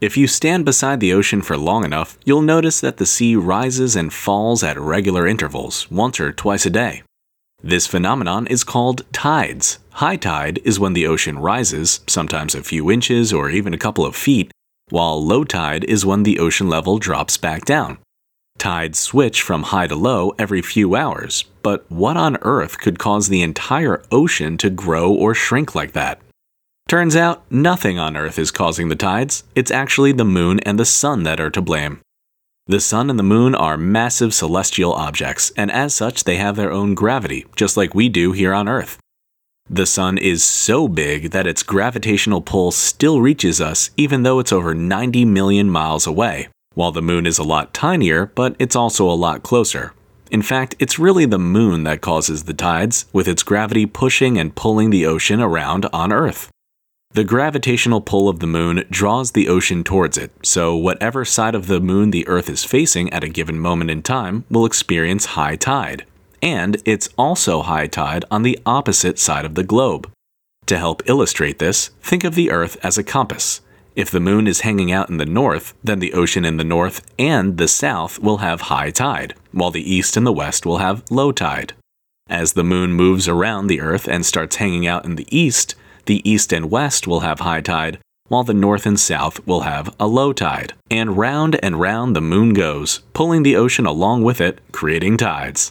If you stand beside the ocean for long enough, you'll notice that the sea rises and falls at regular intervals, once or twice a day. This phenomenon is called tides. High tide is when the ocean rises, sometimes a few inches or even a couple of feet, while low tide is when the ocean level drops back down. Tides switch from high to low every few hours, but what on earth could cause the entire ocean to grow or shrink like that? Turns out, nothing on Earth is causing the tides, it's actually the moon and the sun that are to blame. The sun and the moon are massive celestial objects, and as such, they have their own gravity, just like we do here on Earth. The sun is so big that its gravitational pull still reaches us, even though it's over 90 million miles away, while the moon is a lot tinier, but it's also a lot closer. In fact, it's really the moon that causes the tides, with its gravity pushing and pulling the ocean around on Earth. The gravitational pull of the moon draws the ocean towards it, so whatever side of the moon the Earth is facing at a given moment in time will experience high tide. And it's also high tide on the opposite side of the globe. To help illustrate this, think of the Earth as a compass. If the moon is hanging out in the north, then the ocean in the north and the south will have high tide, while the east and the west will have low tide. As the moon moves around the Earth and starts hanging out in the east, the east and west will have high tide, while the north and south will have a low tide. And round and round the moon goes, pulling the ocean along with it, creating tides.